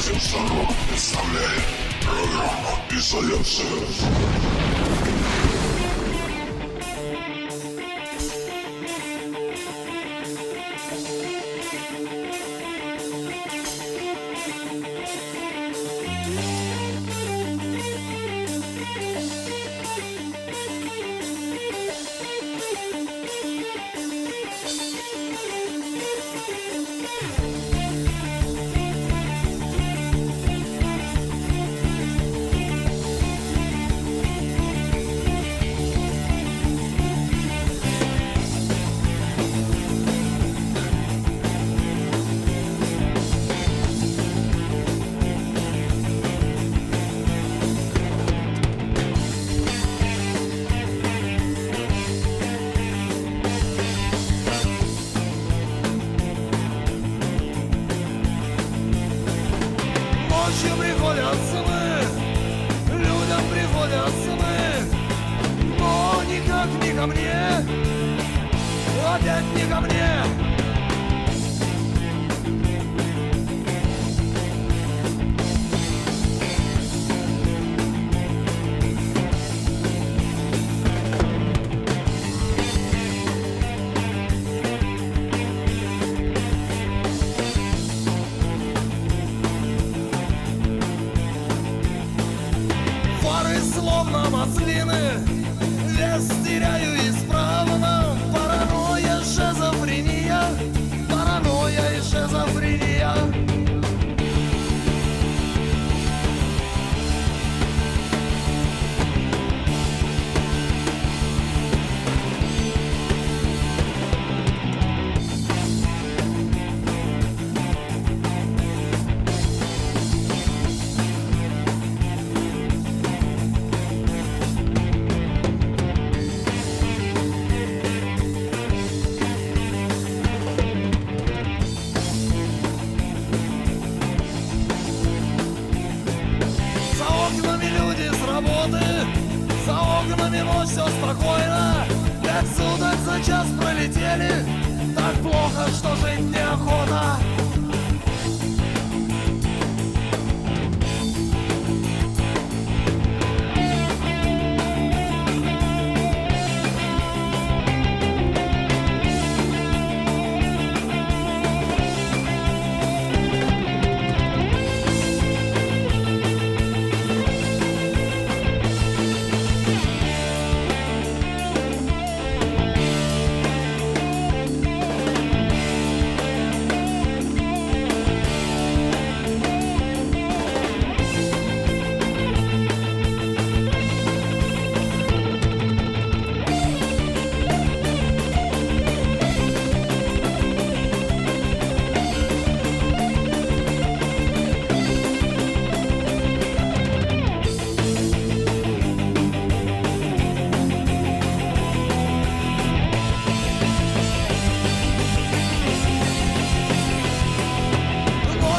Радио Сорок представляет программу «Изоляция». Ночью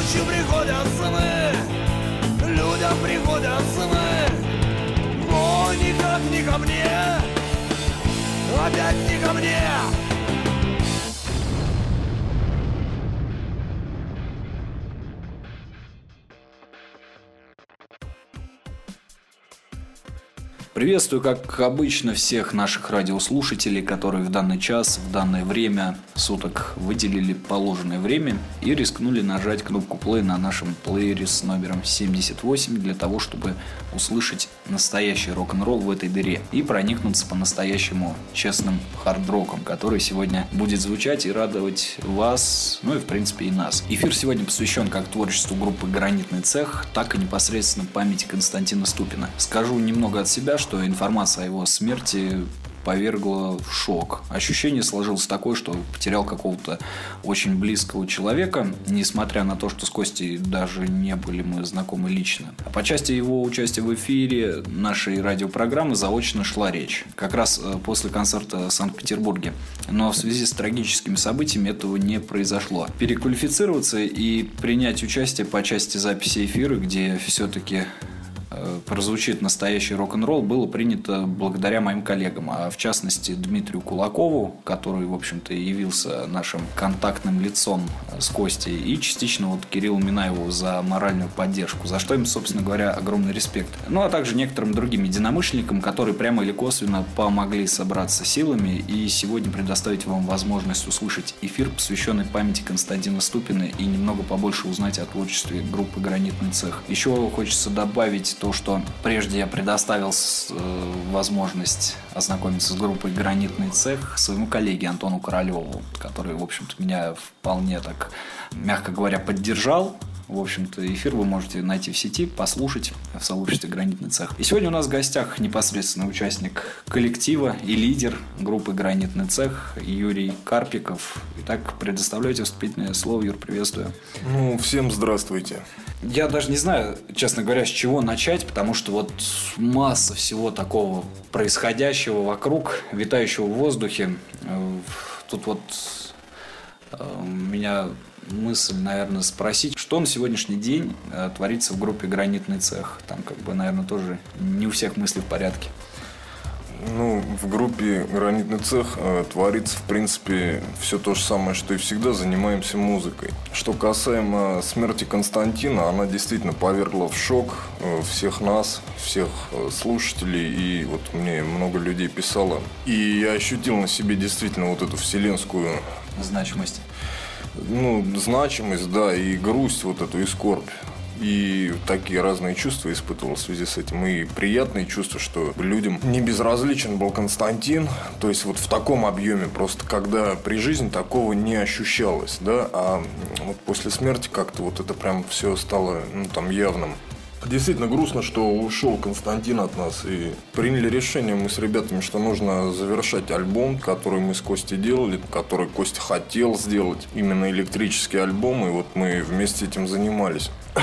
Ночью приходят сны Людям приходят сны. Но никак не ко мне Опять не ко мне Приветствую, как обычно, всех наших радиослушателей, которые в данный час, в данное время суток выделили положенное время и рискнули нажать кнопку play на нашем плеере с номером 78 для того, чтобы услышать настоящий рок-н-ролл в этой дыре и проникнуться по-настоящему честным хард-роком, который сегодня будет звучать и радовать вас, ну и в принципе и нас. Эфир сегодня посвящен как творчеству группы «Гранитный цех», так и непосредственно памяти Константина Ступина. Скажу немного от себя, что информация о его смерти повергла в шок. Ощущение сложилось такое, что потерял какого-то очень близкого человека, несмотря на то, что с Костей даже не были мы знакомы лично. А по части его участия в эфире нашей радиопрограммы заочно шла речь. Как раз э, после концерта в Санкт-Петербурге. Но в связи с трагическими событиями этого не произошло. Переквалифицироваться и принять участие по части записи эфира, где все-таки прозвучит настоящий рок-н-ролл, было принято благодаря моим коллегам, а в частности Дмитрию Кулакову, который, в общем-то, явился нашим контактным лицом с Костей, и частично вот Кириллу Минаеву за моральную поддержку, за что им, собственно говоря, огромный респект. Ну, а также некоторым другим единомышленникам, которые прямо или косвенно помогли собраться силами и сегодня предоставить вам возможность услышать эфир, посвященный памяти Константина Ступина и немного побольше узнать о творчестве группы «Гранитный цех». Еще хочется добавить то, что прежде я предоставил э, возможность ознакомиться с группой «Гранитный цех» своему коллеге Антону Королеву, который, в общем-то, меня вполне так, мягко говоря, поддержал в общем-то, эфир вы можете найти в сети, послушать в сообществе «Гранитный цех». И сегодня у нас в гостях непосредственно участник коллектива и лидер группы «Гранитный цех» Юрий Карпиков. Итак, предоставляйте вступительное слово. Юр, приветствую. Ну, всем здравствуйте. Я даже не знаю, честно говоря, с чего начать, потому что вот масса всего такого происходящего вокруг, витающего в воздухе. Э, тут вот э, меня мысль, наверное, спросить, что на сегодняшний день э, творится в группе «Гранитный цех». Там, как бы, наверное, тоже не у всех мысли в порядке. Ну, в группе «Гранитный цех» э, творится, в принципе, все то же самое, что и всегда, занимаемся музыкой. Что касаемо смерти Константина, она действительно повергла в шок э, всех нас, всех слушателей, и вот мне много людей писало. И я ощутил на себе действительно вот эту вселенскую значимость ну, значимость, да, и грусть вот эту, и скорбь. И такие разные чувства испытывал в связи с этим. И приятные чувства, что людям не безразличен был Константин. То есть вот в таком объеме, просто когда при жизни такого не ощущалось, да. А вот после смерти как-то вот это прям все стало, ну, там, явным. Действительно грустно, что ушел Константин от нас. И приняли решение мы с ребятами, что нужно завершать альбом, который мы с Костей делали, который Костя хотел сделать. Именно электрический альбом. И вот мы вместе этим занимались.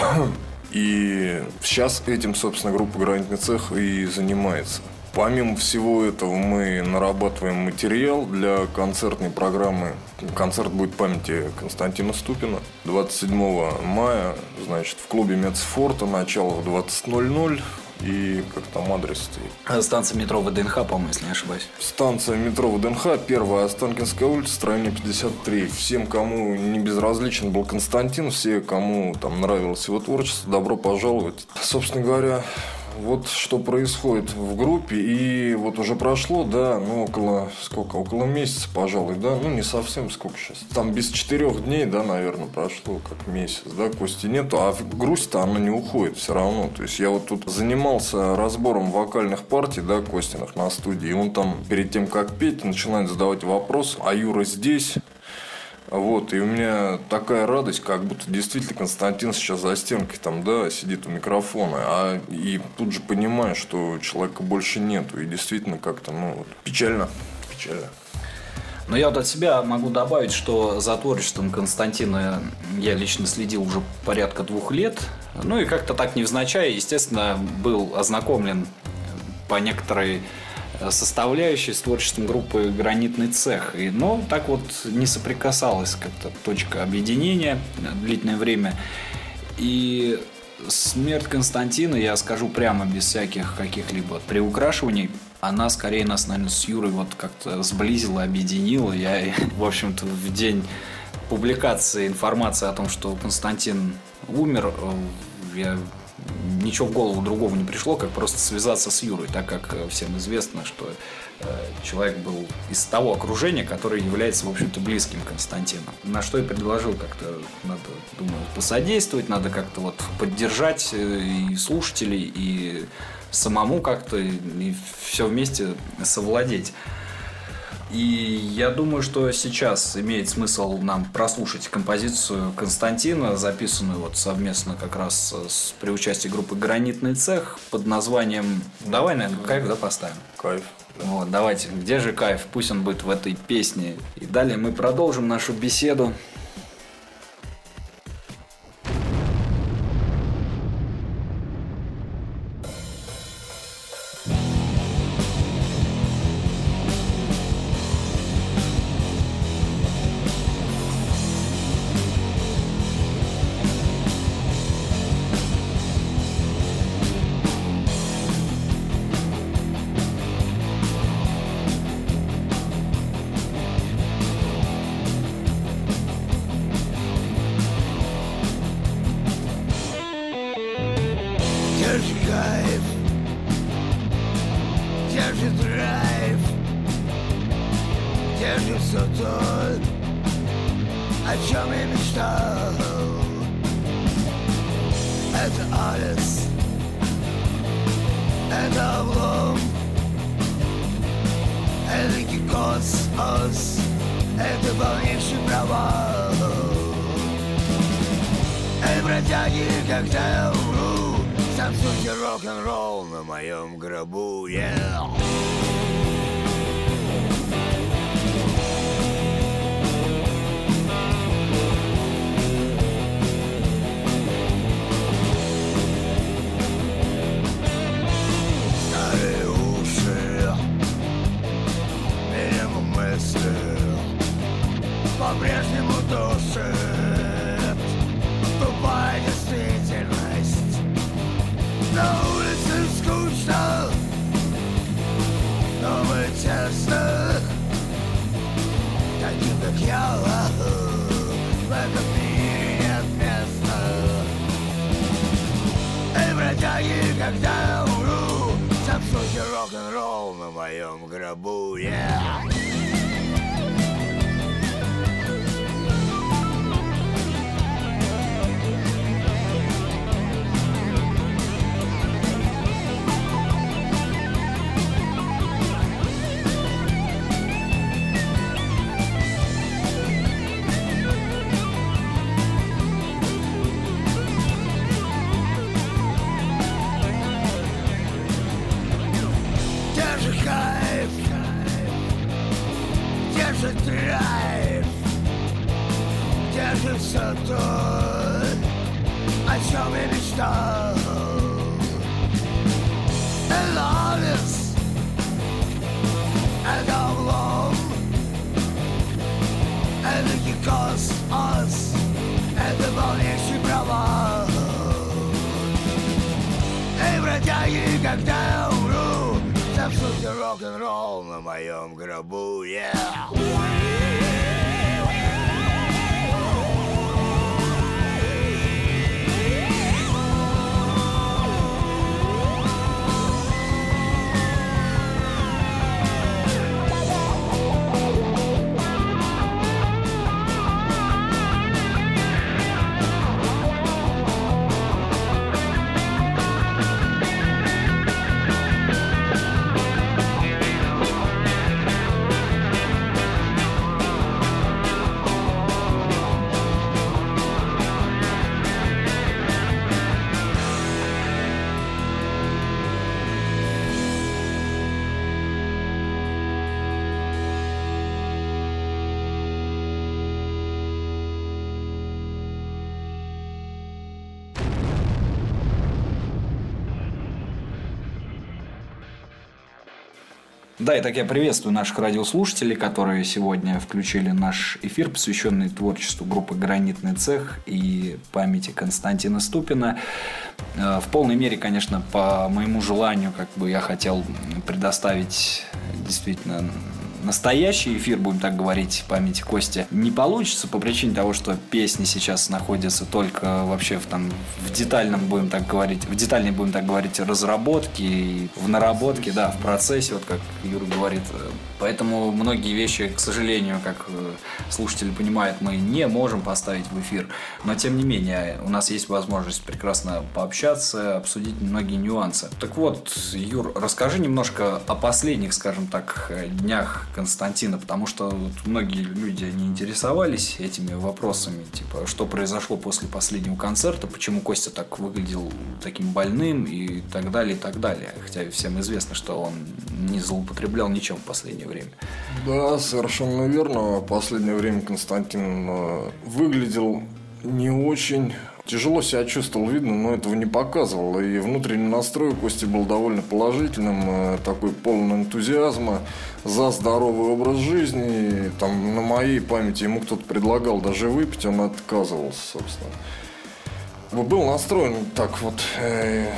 И сейчас этим, собственно, группа «Гранитный цех» и занимается. Помимо всего этого мы нарабатываем материал для концертной программы. Концерт будет памяти Константина Ступина. 27 мая, значит, в клубе Мецфорта, начало в 20.00. И как там адрес стоит? Станция метро ВДНХ, по-моему, если не ошибаюсь. Станция метро ВДНХ, первая Останкинская улица, строение 53. Всем, кому не безразличен был Константин, все, кому там нравилось его творчество, добро пожаловать. Собственно говоря, вот что происходит в группе. И вот уже прошло, да, ну, около, сколько, около месяца, пожалуй, да, ну, не совсем, сколько сейчас. Там без четырех дней, да, наверное, прошло, как месяц, да, Кости нету, а грусть-то она не уходит все равно. То есть, я вот тут занимался разбором вокальных партий, да, Костиных на студии, и он там перед тем, как петь, начинает задавать вопрос, а Юра здесь? Вот, и у меня такая радость, как будто действительно Константин сейчас за стенкой там, да, сидит у микрофона, а и тут же понимаю, что человека больше нету, и действительно как-то, ну, вот, печально, печально. Но я вот от себя могу добавить, что за творчеством Константина я лично следил уже порядка двух лет. Ну и как-то так невзначай, естественно, был ознакомлен по некоторой составляющей с творчеством группы «Гранитный цех». И, но так вот не соприкасалась как-то точка объединения длительное время. И смерть Константина, я скажу прямо без всяких каких-либо приукрашиваний, она скорее нас, наверное, с Юрой вот как-то сблизила, объединила. Я, в общем-то, в день публикации информации о том, что Константин умер, я ничего в голову другого не пришло, как просто связаться с Юрой, так как э, всем известно, что э, человек был из того окружения, которое является, в общем-то, близким Константину. На что я предложил как-то, надо, думаю, посодействовать, надо как-то вот поддержать э, и слушателей, и самому как-то, и все вместе совладеть. И я думаю, что сейчас имеет смысл нам прослушать композицию Константина, записанную вот совместно как раз с, при участии группы «Гранитный цех» под названием... Давай, наверное, кайф, да, поставим? Кайф. Вот, давайте. Где же кайф? Пусть он будет в этой песне. И далее мы продолжим нашу беседу. Рок-н-ролл на моем гробу, yeah. По-прежнему Тесно Таким как я В этом мире нет места Эй, бродяги, когда я умру Сам сути рок-н-ролл на моем гробу, yeah. Все то, о чем я мечтал? Это аллес, это облом, это кикос, ос, это полнейший провал. Эй, бродяги, когда я умру Станцуйте рок-н-ролл на моем гробу, yeah. Да, и так я приветствую наших радиослушателей, которые сегодня включили наш эфир, посвященный творчеству группы «Гранитный цех» и памяти Константина Ступина. Э, В полной мере, конечно, по моему желанию, как бы я хотел предоставить действительно настоящий эфир, будем так говорить, памяти Кости, не получится по причине того, что песни сейчас находятся только вообще в, там, в детальном, будем так говорить, в детальной, будем так говорить, разработке и в наработке, да, в процессе, вот как Юра говорит. Поэтому многие вещи, к сожалению, как э, слушатели понимают, мы не можем поставить в эфир. Но, тем не менее, у нас есть возможность прекрасно пообщаться, обсудить многие нюансы. Так вот, Юр, расскажи немножко о последних, скажем так, днях Константина, потому что вот многие люди не интересовались этими вопросами, типа, что произошло после последнего концерта, почему Костя так выглядел таким больным и так далее, и так далее. Хотя всем известно, что он не злоупотреблял ничем в последнее время. Да, совершенно верно. В последнее время Константин э, выглядел не очень. Тяжело себя чувствовал, видно, но этого не показывал. И внутренний настрой у Кости был довольно положительным, э, такой полный энтузиазма за здоровый образ жизни. Там на моей памяти ему кто-то предлагал даже выпить, он отказывался, собственно. Был настроен так вот э,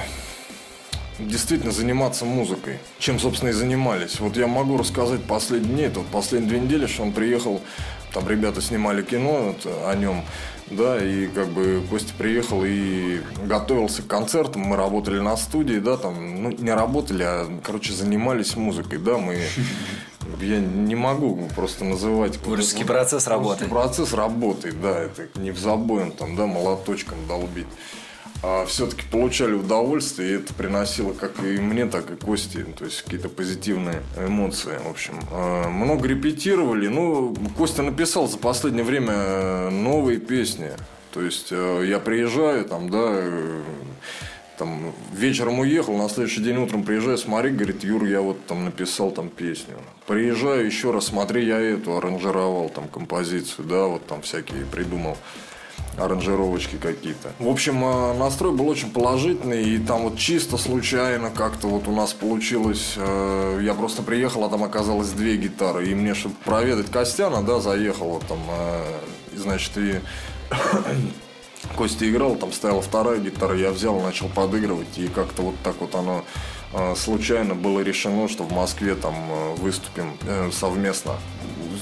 действительно заниматься музыкой, чем, собственно, и занимались. Вот я могу рассказать последние дни, это вот последние две недели, что он приехал, там ребята снимали кино вот, о нем, да, и как бы Костя приехал и готовился к концертам, мы работали на студии, да, там, ну, не работали, а, короче, занимались музыкой, да, мы я не могу просто называть... Творческий процесс работы. Процесс работы, да, это не в забоем там, да, молоточком долбить. А все-таки получали удовольствие, и это приносило как и мне, так и Кости, то есть какие-то позитивные эмоции, в общем. А, много репетировали, ну, Костя написал за последнее время новые песни, то есть э, я приезжаю, там, да, э, там, вечером уехал, на следующий день утром приезжаю, смотри, говорит, Юр, я вот там написал там песню. Приезжаю еще раз, смотри, я эту аранжировал, там, композицию, да, вот там всякие придумал аранжировочки какие-то. В общем, э, настрой был очень положительный, и там вот чисто случайно как-то вот у нас получилось, я просто приехал, а там оказалось две гитары, и мне, чтобы проведать Костяна, да, заехал вот там, и, значит, и Костя играл, там стояла вторая гитара, я взял, начал подыгрывать, и как-то вот так вот оно э, случайно было решено, что в Москве там э, выступим э, совместно.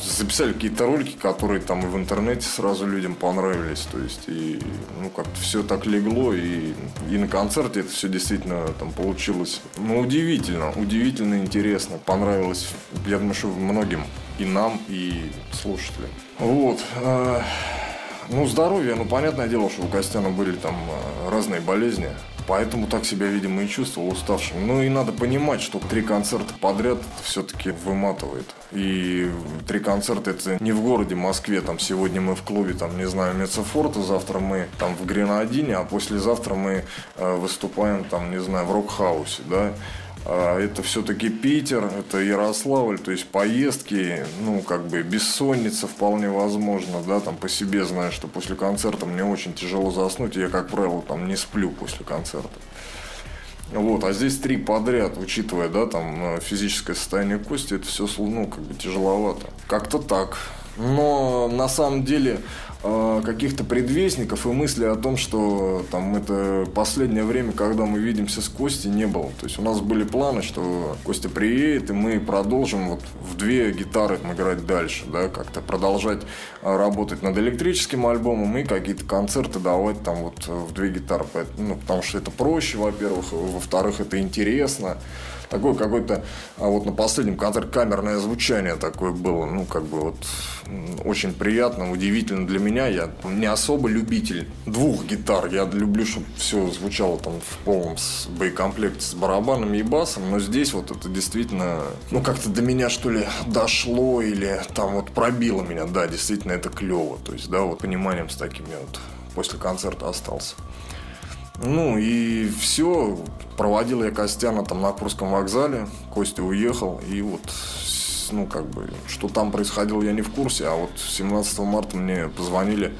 Записали какие-то ролики, которые там и в интернете сразу людям понравились, то есть и ну как-то все так легло, и, и на концерте это все действительно там получилось, ну удивительно, удивительно интересно, понравилось, я думаю, что многим и нам, и слушателям. Вот. Ну, здоровье, ну, понятное дело, что у Костяна были там э, разные болезни. Поэтому так себя, видимо, и чувствовал уставшим. Ну и надо понимать, что три концерта подряд все-таки выматывает. И три концерта это не в городе Москве, там сегодня мы в клубе, там, не знаю, Мецефорта, завтра мы там в Гренадине, а послезавтра мы э, выступаем там, не знаю, в Рокхаусе, да. А, это все-таки Питер, это Ярославль, то есть поездки, ну, как бы бессонница вполне возможно, да, там по себе знаю, что после концерта мне очень тяжело заснуть, и я, как правило, там не сплю после концерта. Вот, а здесь три подряд, учитывая, да, там э, физическое состояние кости, это все, ну, как бы тяжеловато. Как-то так. Но на самом деле каких-то предвестников и мысли о том, что там это последнее время, когда мы видимся с Костей, не было. То есть у нас были планы, что Костя приедет, и мы продолжим вот в две гитары играть дальше, да, как-то продолжать э, работать над электрическим альбомом и какие-то концерты давать там вот в две гитары. Ну, потому что это проще, во-первых, во-вторых, это интересно такое какое-то, а вот на последнем концерте камерное звучание такое было, ну, как бы вот очень приятно, удивительно для меня. Я не особо любитель двух гитар. Я люблю, чтобы все звучало там в полном боекомплекте с барабанами и басом, но здесь вот это действительно, ну, как-то до меня, что ли, дошло или там вот пробило меня. Да, действительно, это клево. То есть, да, вот пониманием с таким вот после концерта остался. Ну и все, проводил я Костяна там на Курском вокзале, Костя уехал, и вот, ну как бы, что там происходило, я не в курсе, а вот 17 марта мне позвонили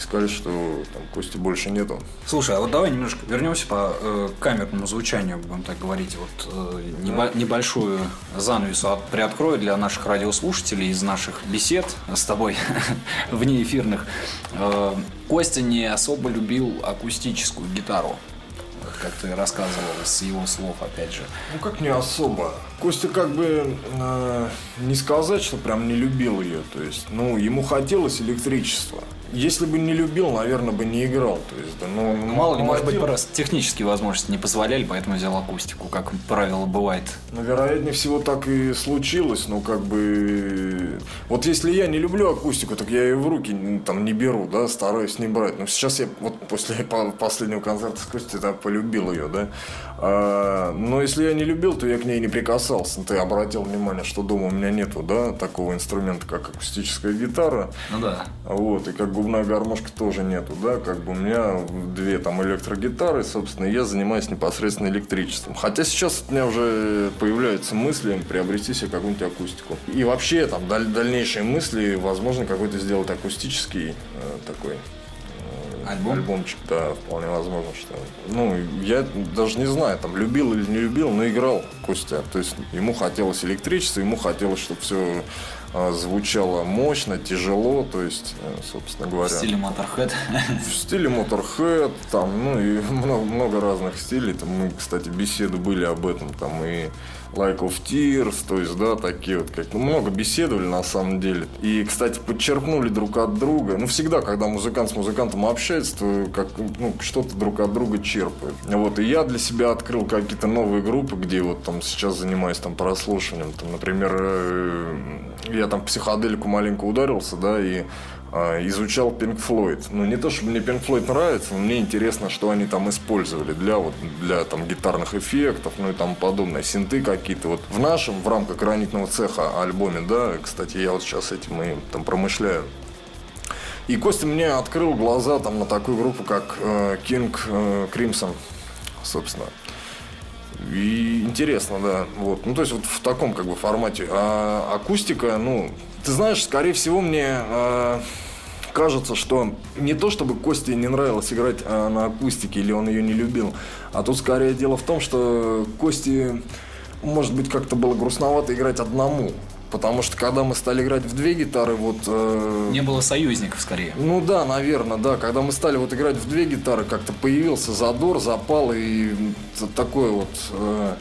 и сказали, что там Кости больше нету. Слушай, а вот давай немножко вернемся по э, камерному звучанию, будем так говорить. Вот э, небо- небольшую занавесу от, приоткрою для наших радиослушателей из наших бесед с тобой вне эфирных. Э, Костя не особо любил акустическую гитару как ты рассказывал с его слов, опять же. Ну как не особо. Костя как бы э, не сказать, что прям не любил ее, то есть, ну ему хотелось электричества если бы не любил, наверное, бы не играл. То есть, да, ну, ну, мало ли, может быть, просто технические возможности не позволяли, поэтому взял акустику, как правило бывает. Ну, вероятнее всего так и случилось, но как бы... Вот если я не люблю акустику, так я ее в руки там не беру, да, стараюсь не брать. Но сейчас я вот после последнего концерта с Костей да, полюбил ее, да. А, но если я не любил, то я к ней не прикасался. Ты обратил внимание, что дома у меня нету, да, такого инструмента, как акустическая гитара. Ну да. Вот, и как бы губная гармошка тоже нету, да, как бы у меня две там электрогитары, собственно, я занимаюсь непосредственно электричеством. Хотя сейчас у меня уже появляются мысли приобрести себе какую-нибудь акустику. И вообще там даль- дальнейшие мысли, возможно, какой-то сделать акустический э, такой э, Альбом? Альбомчик, да, вполне возможно, что. Ну, я даже не знаю, там, любил или не любил, но играл Костя. То есть ему хотелось электричество, ему хотелось, чтобы все звучало мощно, тяжело, то есть, э, собственно говоря... В стиле Motorhead. В стиле Motorhead, там, ну и много, много разных стилей. Там мы, кстати, беседы были об этом, там и Like of Tears, то есть, да, такие вот, как, ну, много беседовали на самом деле. И, кстати, подчеркнули друг от друга. Ну, всегда, когда музыкант с музыкантом общается, то как, ну, что-то друг от друга черпает. Вот, и я для себя открыл какие-то новые группы, где вот там сейчас занимаюсь там прослушиванием. Там, например, э, я там психоделику маленько ударился, да, и а, изучал Pink Floyd. Ну, не то, чтобы мне Pink Floyd нравится, но мне интересно, что они там использовали для, вот, для там, гитарных эффектов, ну и тому подобное. Синты какие-то. Вот в нашем, в рамках гранитного цеха альбоме, да, кстати, я вот сейчас этим и там промышляю. И Костя мне открыл глаза там на такую группу, как э, King э, Crimson, собственно. И интересно, да. Вот. Ну, то есть вот в таком как бы формате. А акустика, ну, ты знаешь, скорее всего, мне э, кажется, что не то, чтобы Косте не нравилось играть э, на акустике, или он ее не любил, а тут скорее дело в том, что Кости, может быть, как-то было грустновато играть одному. Потому что когда мы стали играть в две гитары, вот... Э, не было союзников, скорее. Ну да, наверное, да. Когда мы стали вот играть в две гитары, как-то появился задор, запал и такое вот э,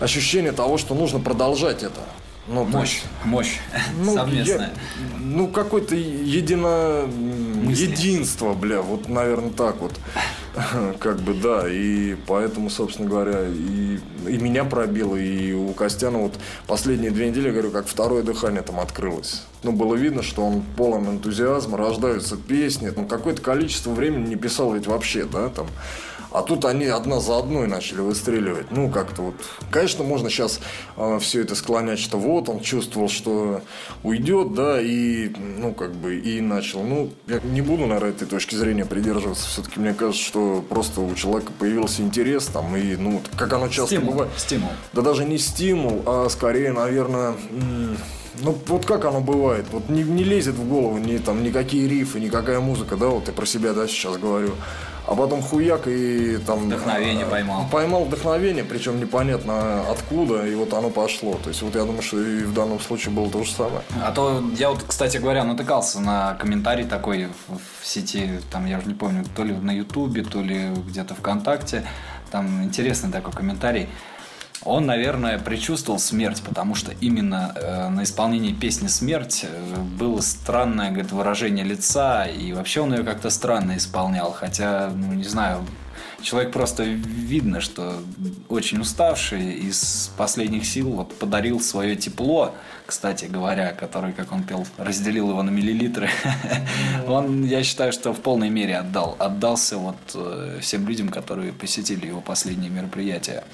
ощущение того, что нужно продолжать это. Ну, мощь, мощь ну, совместная. Я, ну, какое-то едино... единство, бля, вот, наверное, так вот. как бы, да, и поэтому, собственно говоря, и, и меня пробило, и у Костяна вот последние две недели, говорю, как второе дыхание там открылось. Ну, было видно, что он полон энтузиазма, рождаются песни, ну, какое-то количество времени не писал ведь вообще, да, там. А тут они одна за одной начали выстреливать. Ну, как-то вот... Конечно, можно сейчас э, все это склонять, что вот он чувствовал, что уйдет, да, и, ну, как бы, и начал. Ну, я не буду, наверное, этой точки зрения придерживаться. Все-таки мне кажется, что просто у человека появился интерес там, и, ну, как оно часто стимул, бывает. Стимул. Да даже не стимул, а скорее, наверное, ну, вот как оно бывает, вот не, не лезет в голову ни, там, никакие рифы, никакая музыка, да, вот я про себя, да, сейчас говорю а потом хуяк и там... Вдохновение а, поймал. Поймал вдохновение, причем непонятно откуда, и вот оно пошло. То есть вот я думаю, что и в данном случае было то же самое. А то я вот, кстати говоря, натыкался на комментарий такой в, в сети, там я уже не помню, то ли на Ютубе, то ли где-то ВКонтакте. Там интересный такой комментарий он, наверное, предчувствовал смерть, потому что именно э, на исполнении песни «Смерть» было странное говорит, выражение лица, и вообще он ее как-то странно исполнял, хотя, ну, не знаю, человек просто видно, что очень уставший, из последних сил вот подарил свое тепло, кстати говоря, который, как он пел, разделил его на миллилитры. Он, я считаю, что в полной мере отдал, отдался вот э, всем людям, которые посетили его последние мероприятия.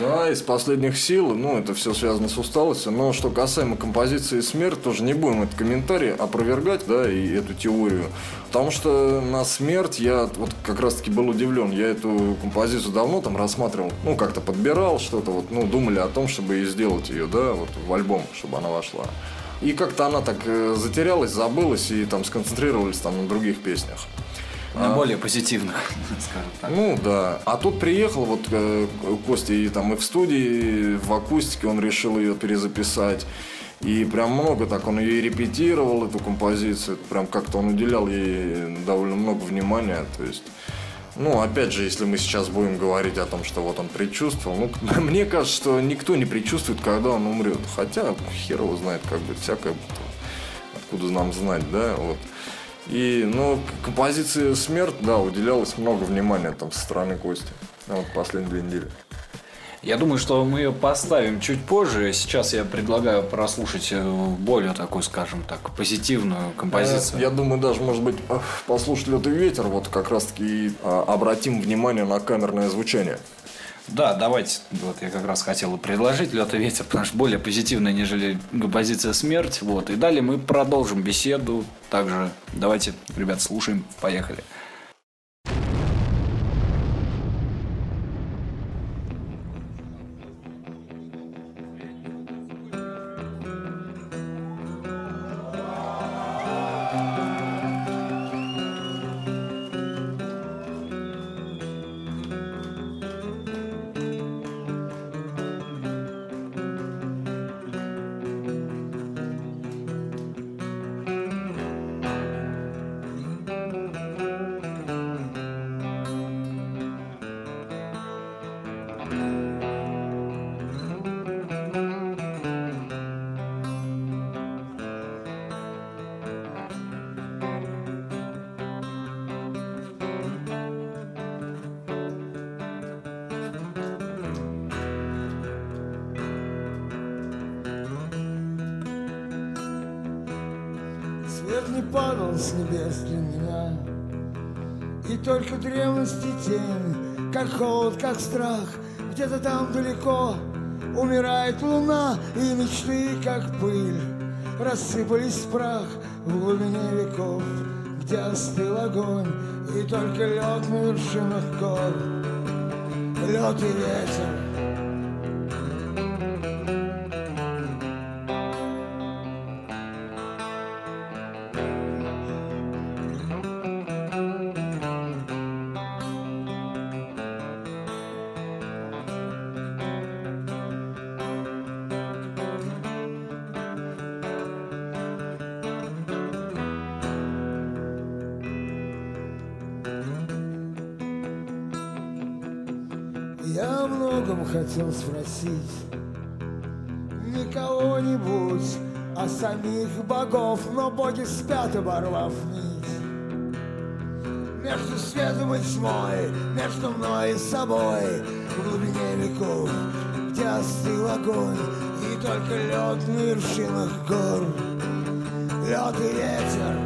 Да, из последних сил, ну, это все связано с усталостью, но что касаемо композиции «Смерть», тоже не будем этот комментарий опровергать, да, и эту теорию, потому что на «Смерть» я вот как раз-таки был удивлен, я эту композицию давно там рассматривал, ну, как-то подбирал что-то, вот, ну, думали о том, чтобы и сделать ее, да, вот в альбом, чтобы она вошла. И как-то она так э, затерялась, забылась и там сконцентрировались там на других песнях. На а, более позитивных, скажем так. Ну да. А тут приехал вот э, Костя и там и в студии, в акустике он решил ее перезаписать. И прям много так он ее и репетировал, эту композицию. Прям как-то он уделял ей довольно много внимания. То есть ну, опять же, если мы сейчас будем говорить о том, что вот он предчувствовал, ну, мне кажется, что никто не предчувствует, когда он умрет. Хотя, хер его знает, как бы, всякое, откуда нам знать, да, вот. И, ну, композиции «Смерть», да, уделялось много внимания там со стороны Кости. Вот последние две недели. Я думаю, что мы ее поставим чуть позже. Сейчас я предлагаю прослушать э, более такую, скажем так, позитивную композицию. Я, думаю, даже, может быть, э, послушать «Лед и ветер», вот как раз-таки а, обратим внимание на камерное звучание. Да, давайте, вот я как раз хотел предложить «Лед и ветер», потому что более позитивная, нежели композиция «Смерть». Вот, и далее мы продолжим беседу. Также давайте, ребят, слушаем. Поехали. не падал с небес для меня. И только древности тень Как холод, как страх Где-то там далеко Умирает луна И мечты, как пыль Рассыпались в прах В глубине веков Где остыл огонь И только лед на вершинах гор. Лед и ветер хотел спросить. Не кого-нибудь, а самих богов Но боги спят, оборвав нить. Между светом и тьмой, между мной и собой В глубине веков, где остыл огонь И только лед на вершинах гор. Лед и ветер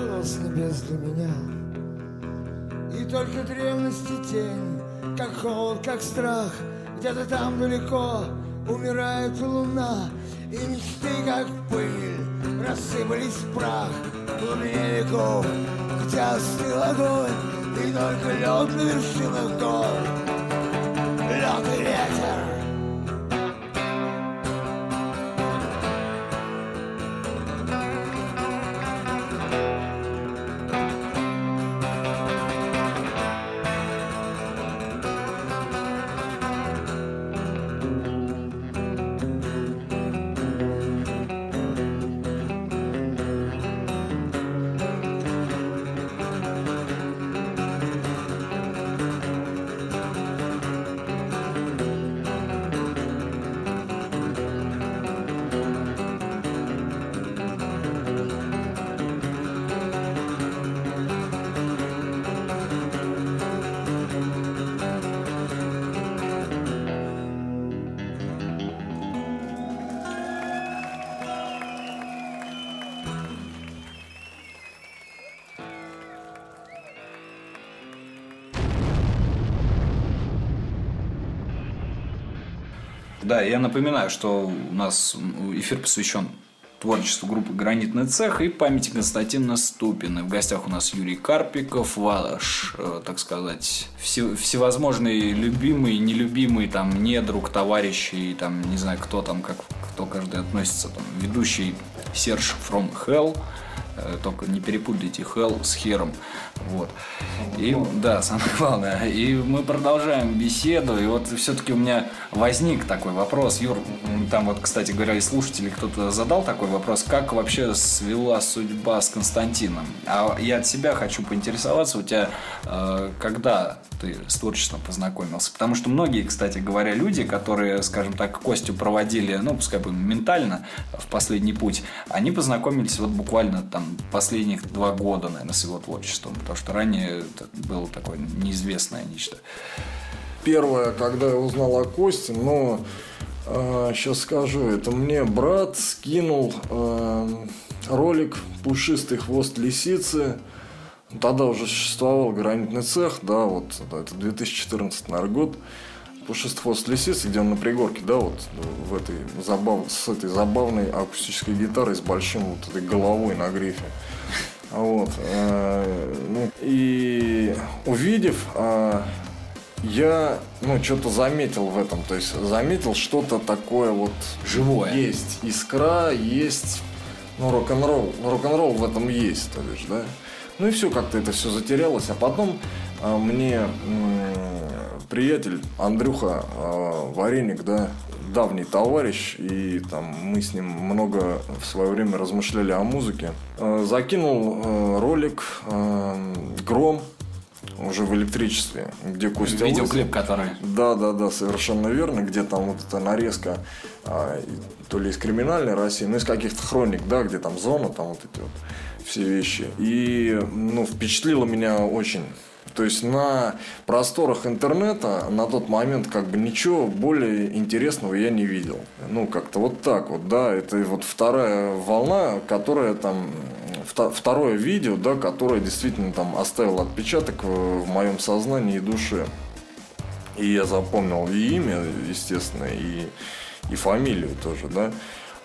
Падал с небес для меня. И только древности тень Как холод, как страх Где-то там далеко Умирает луна. И мечты, как пыль Рассыпались в прах. В глубине веков Где остыл огонь И только лед на вершинах гор. Лед и ветер Да, я напоминаю, что у нас эфир посвящен творчеству группы «Гранитный цех» и памяти Константина Ступина. В гостях у нас Юрий Карпиков, ваш, э, так сказать, все, всевозможные любимые, нелюбимые, там, недруг, товарищи, и, там, не знаю, кто там, как кто каждый относится, там, ведущий Серж From Hell, Э, только не перепутайте Hell с Хером. Вот. И, да, самое главное. И мы продолжаем беседу. И вот все-таки у меня возник такой вопрос. Юр, там вот, кстати говоря, и слушатели кто-то задал такой вопрос. Как вообще свела судьба с Константином? А я от себя хочу поинтересоваться. У тебя э, когда ты с творчеством познакомился? Потому что многие, кстати говоря, люди, которые, скажем так, Костю проводили, ну, пускай бы ментально в последний путь, они познакомились вот буквально там последних два года, наверное, с его творчеством. Потому что ранее это было такое неизвестное нечто. Первое, когда я узнал о Косте, но сейчас скажу, это мне брат скинул э, ролик «Пушистый хвост лисицы», Тогда уже существовал гранитный цех, да, вот это 2014, наверное, год. Пушистый с лисицы, где он на пригорке, да, вот в этой забав... с этой забавной акустической гитарой с большим вот этой головой на грифе. Вот. Э, ну, и увидев, э, я, ну, что-то заметил в этом. То есть заметил что-то такое вот... Живое. Есть искра, есть... Ну, рок-н-ролл. Рок-н-ролл в этом есть, то есть, да. Ну и все, как-то это все затерялось. А потом э, мне приятель Андрюха э, Вареник, да, давний товарищ, и там мы с ним много в свое время размышляли о музыке, э, закинул э, ролик э, «Гром», уже в электричестве, где Костя Видеоклип, Лысый. который. Да, да, да, совершенно верно, где там вот эта нарезка а, то ли из криминальной России, ну из каких-то хроник, да, где там зона, там вот эти вот все вещи. И ну, впечатлило меня очень. То есть на просторах интернета на тот момент как бы ничего более интересного я не видел. Ну, как-то вот так вот, да. Это вот вторая волна, которая там второе видео, да, которое действительно там оставило отпечаток в моем сознании и душе. И я запомнил и имя, естественно, и, и фамилию тоже, да.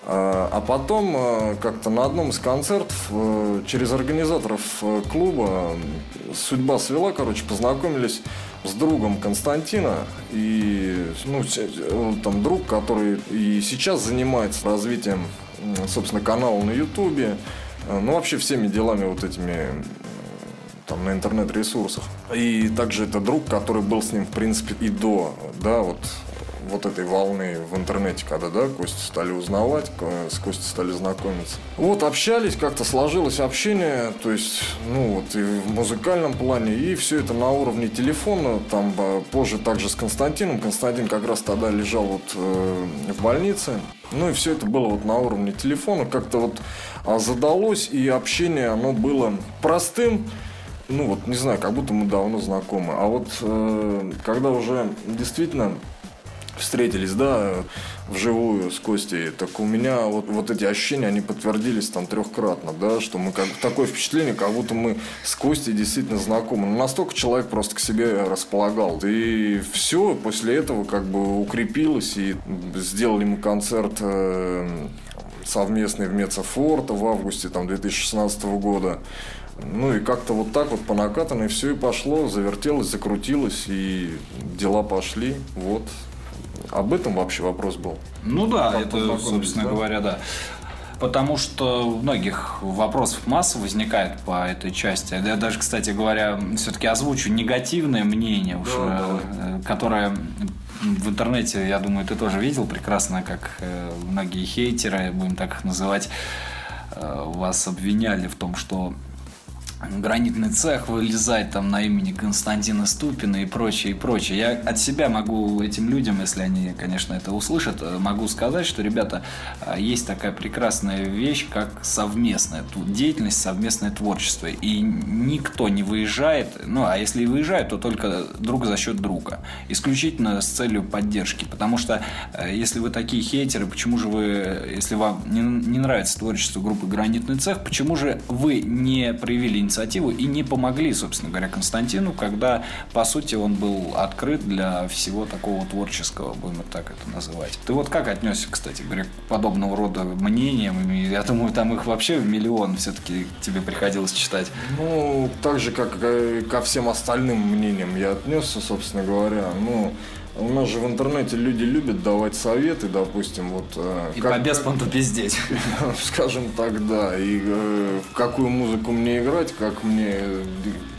А, потом э, как-то на одном из концертов э, через организаторов э, клуба судьба свела, короче, познакомились с другом Константина и ну там друг, который и сейчас занимается развитием, собственно, канала на Ютубе, ну вообще всеми делами вот этими там на интернет-ресурсах. И также это друг, который был с ним, в принципе, и до, да, вот вот этой волны в интернете, когда, да, Костю стали узнавать, с Костей стали знакомиться. Вот, общались, как-то сложилось общение, то есть, ну, вот и в музыкальном плане, и все это на уровне телефона, там позже также с Константином. Константин как раз тогда лежал вот э, в больнице, ну и все это было вот на уровне телефона, как-то вот а, задалось, и общение, оно было простым, ну вот, не знаю, как будто мы давно знакомы. А вот э, когда уже действительно встретились, да, вживую с Костей, так у меня вот, вот эти ощущения, они подтвердились там трехкратно, да, что мы как такое впечатление, как будто мы с Костей действительно знакомы. Ну, настолько человек просто к себе располагал. И все, после этого как бы укрепилось, и сделали мы концерт э, совместный в Мецафорта в августе там 2016 года. Ну и как-то вот так вот по накатанной все и пошло, завертелось, закрутилось, и дела пошли. Вот об этом вообще вопрос был. Ну да, как это, собственно да? говоря, да. Потому что у многих вопросов масса возникает по этой части. Я даже, кстати говоря, все-таки озвучу негативное мнение, уж, да, да. которое в интернете, я думаю, ты тоже видел прекрасно, как э, многие хейтеры, будем так их называть, э, вас обвиняли в том, что гранитный цех вылезать там на имени Константина Ступина и прочее, и прочее. Я от себя могу этим людям, если они, конечно, это услышат, э, могу сказать, что, ребята, э, есть такая прекрасная вещь, как совместная деятельность, совместное творчество. И никто не выезжает, ну, а если и выезжает, то только друг за счет друга. Исключительно с целью поддержки. Потому что, э, если вы такие хейтеры, почему же вы, если вам не, не нравится творчество группы «Гранитный цех», почему же вы не проявили инициативу и не помогли, собственно говоря, Константину, когда, по сути, он был открыт для всего такого творческого, будем так это называть. Ты вот как отнесся, кстати говоря, к подобного рода мнениям? Я думаю, там их вообще миллион все-таки тебе приходилось читать. Ну, так же, как и ко всем остальным мнениям я отнесся, собственно говоря. Ну, У нас же в интернете люди любят давать советы, допустим, вот... э, И как- по беспонту пиздеть. Скажем так, да. И э, в какую музыку мне играть, как мне,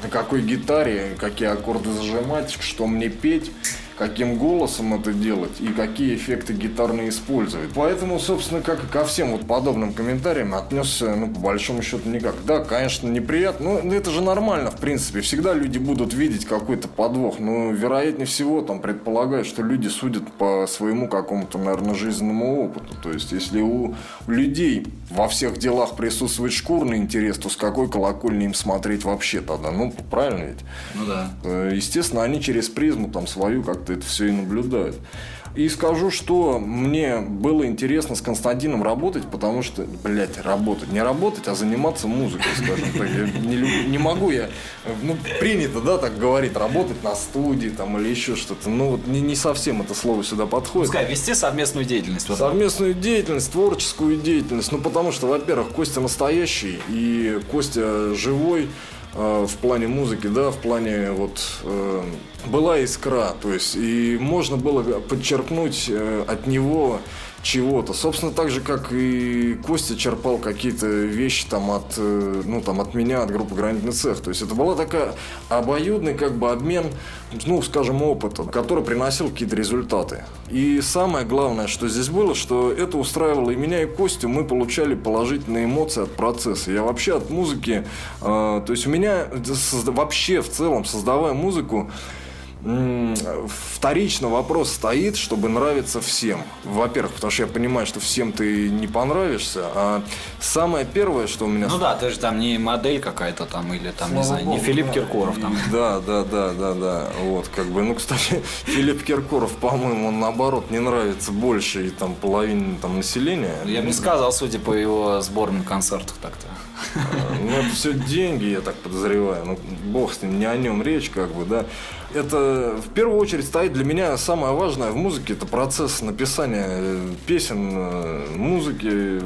на какой гитаре, какие аккорды зажимать, что мне петь, каким голосом это делать и какие эффекты гитарные использовать. Поэтому, собственно, как и ко всем вот подобным комментариям отнесся, ну, по большому счету, никак. Да, конечно, неприятно, но это же нормально, в принципе. Всегда люди будут видеть какой-то подвох, но, вероятнее всего, там, предполагают, что люди судят по своему какому-то, наверное, жизненному опыту. То есть, если у людей во всех делах присутствует шкурный интерес, то с какой колокольни им смотреть вообще тогда? Ну, правильно ведь? Ну да. Э, Естественно, они через призму там свою как-то это все и наблюдают. И скажу, что мне было интересно с Константином работать, потому что, блядь, работать, не работать, а заниматься музыкой, скажем так. Я не, люблю- не могу я, ну, принято, да, так говорить, работать на студии там или еще что-то. Ну, вот не, не совсем это слово сюда подходит. Пускай вести совместную деятельность. Вот Совместную деятельность, творческую деятельность. Ну, потому что, во-первых, Костя настоящий и Костя живой в плане музыки, да, в плане вот э, была искра, то есть и можно было подчеркнуть э, от него чего-то. Собственно, так же, как и Костя черпал какие-то вещи там от, э, ну, там, от меня, от группы «Гранитный цех». То есть это была такая обоюдный как бы обмен, ну, скажем, опытом, который приносил какие-то результаты. И самое главное, что здесь было, что это устраивало и меня, и Костю. Мы получали положительные эмоции от процесса. Я вообще от музыки... э, то есть у меня вообще в целом, создавая музыку, Вторично вопрос стоит, чтобы нравиться всем. Во-первых, потому что я понимаю, что всем ты не понравишься. А самое первое, что у меня... Ну да, ты же там не модель какая-то там, или там, не Слава знаю, не богу, Филипп да. Киркоров там. Да, да, да, да, да. Вот, как бы, ну, кстати, Филипп Киркоров, по-моему, он наоборот не нравится больше и там половине там населения. Я бы не сказал, судя по его сборным концертах так-то. Ну, это все деньги, я так подозреваю. Ну, бог с ним, не о нем речь, как бы, да. Это в первую очередь стоит для меня самое важное в музыке это процесс написания э, песен, э, музыки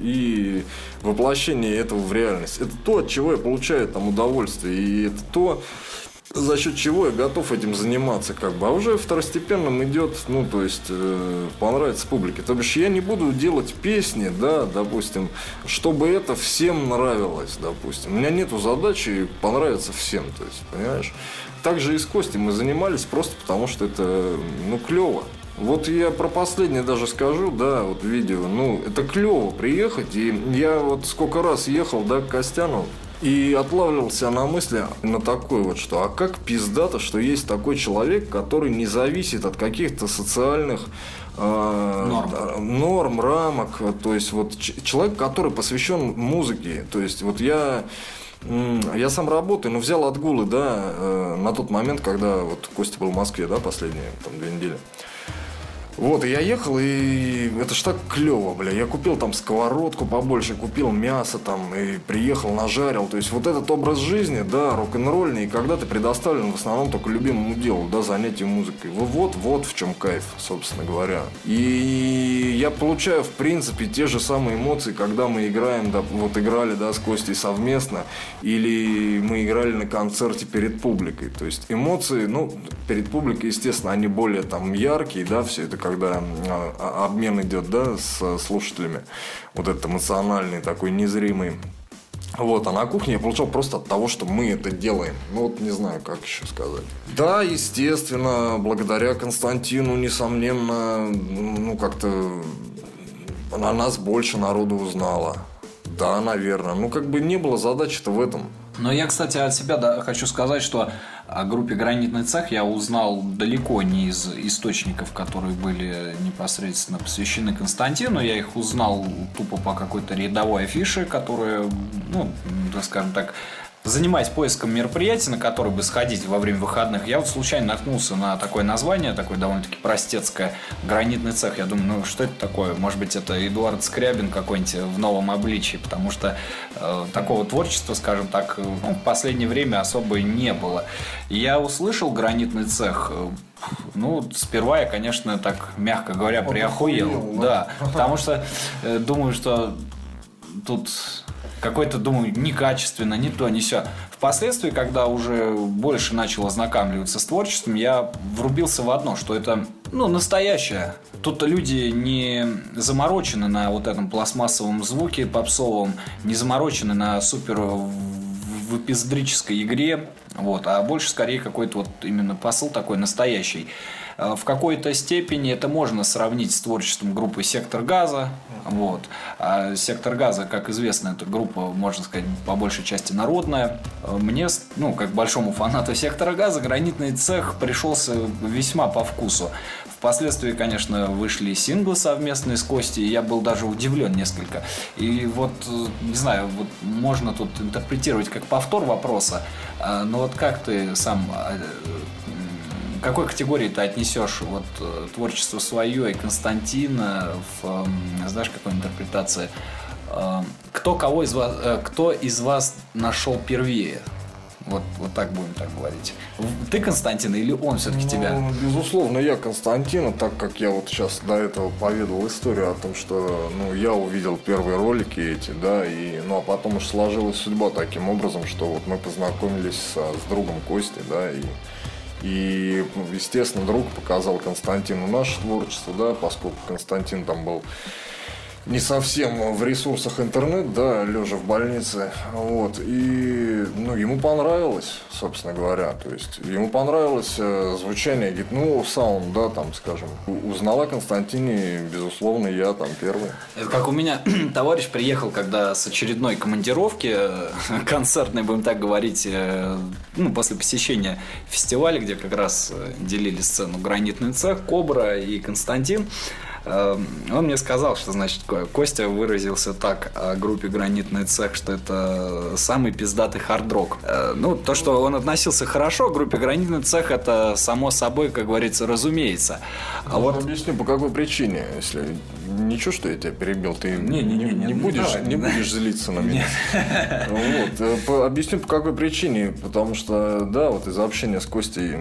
и воплощения этого в реальность. Это то, от чего я получаю там удовольствие. И это то, за счет чего я готов этим заниматься, как бы. А уже второстепенным идет, ну, то есть, э, понравится публике. То бишь, я не буду делать песни, да, допустим, чтобы это всем нравилось, допустим. У меня нету задачи понравиться всем, то есть, понимаешь? Также и с Костей мы занимались просто потому, что это, ну, клево. Вот я про последнее даже скажу, да, вот видео. Ну, это клево приехать. И я вот сколько раз ехал, да, к Костяну. И отлавливался на мысли на такой вот, что а как пиздато, что есть такой человек, который не зависит от каких-то социальных э, Норм. норм, рамок. То есть вот человек, который посвящен музыке. То есть вот я я сам работаю, но взял отгулы, да, э, на тот момент, когда вот Костя был в Москве, да, последние там две недели. Вот, и я ехал, и это ж так клево, бля. Я купил там сковородку побольше, купил мясо там, и приехал, нажарил. То есть вот этот образ жизни, да, рок-н-ролльный, и когда ты предоставлен в основном только любимому делу, да, занятию музыкой. Вот, вот, в чем кайф, собственно говоря. И я получаю, в принципе, те же самые эмоции, когда мы играем, да, вот играли, да, с Костей совместно, или мы играли на концерте перед публикой. То есть эмоции, ну, перед публикой, естественно, они более там яркие, да, все это когда а, а, обмен идет, да, с слушателями. Вот этот эмоциональный такой незримый. Вот, а на кухне я получал просто от того, что мы это делаем. Ну, вот не знаю, как еще сказать. Да, естественно, благодаря Константину, несомненно, ну, как-то на нас больше народу узнало. Да, наверное. Ну, как бы не было задачи-то в этом. Но я, кстати, от себя да, хочу сказать, что о группе «Гранитный цех» я узнал далеко не из источников, которые были непосредственно посвящены Константину. Я их узнал тупо по какой-то рядовой афише, которая, ну, скажем так, занимаясь поиском мероприятий, на которые бы сходить во время выходных, я вот случайно наткнулся на такое название, такое довольно-таки простецкое, «Гранитный цех». Я думаю, ну что это такое? Может быть, это Эдуард Скрябин какой-нибудь в новом обличии, потому что э, такого творчества, скажем так, ну, в последнее время особо не было. Я услышал «Гранитный цех», э, ну, сперва я, конечно, так, мягко говоря, приохуел. Охуел, Да, потому что э, думаю, что тут какой-то, думаю, некачественно, не то, не все. Впоследствии, когда уже больше начал ознакомливаться с творчеством, я врубился в одно, что это ну, настоящее. Тут люди не заморочены на вот этом пластмассовом звуке попсовом, не заморочены на супер в эпизодрической игре, вот, а больше скорее какой-то вот именно посыл такой настоящий. Э, в какой-то степени это можно сравнить с творчеством группы «Сектор газа». Вот. А «Сектор газа», как известно, это группа, можно сказать, по большей части народная. Э, мне, ну, как большому фанату «Сектора газа», гранитный цех пришелся весьма по вкусу. Впоследствии, конечно, вышли синглы совместные с Костей, я был даже удивлен несколько. И вот, э, не знаю, вот можно тут интерпретировать как повтор вопроса, но вот как ты сам какой категории ты отнесешь вот э, творчество свое и Константина в, знаешь, какой интерпретации? Э, кто кого из вас, э, кто из вас нашел первее? Вот, вот так будем так говорить. Ты Константин или он все-таки ну, тебя? Безусловно, я Константина, так как я вот сейчас до этого поведал историю о том, что ну, я увидел первые ролики эти, да, и ну а потом уж сложилась судьба таким образом, что вот мы познакомились с, с другом Костей, да, и и, естественно, друг показал Константину наше творчество, да, поскольку Константин там был не совсем в ресурсах интернет, да, лежа в больнице, вот, и, ну, ему понравилось, собственно говоря, то есть, ему понравилось э, звучание, ну, саунд, да, там, скажем, узнала Константине, безусловно, я там первый. Это как у меня товарищ приехал, когда с очередной командировки, э, концертной, будем так говорить, э, ну, после посещения фестиваля, где как раз делили сцену «Гранитный цех», «Кобра» и Константин, он мне сказал, что, значит, Костя выразился так о группе «Гранитный цех», что это самый пиздатый хард-рок. Э, ну, то, что он относился хорошо к группе «Гранитный цех», это само собой, как говорится, разумеется. А ну, вот... Объясню, по какой причине, если... Ничего, что я тебя перебил, ты не, не, не, не, не, будешь, давай, не будешь злиться на меня. Вот. Э, объясню, по какой причине. Потому что, да, вот из общения с Костей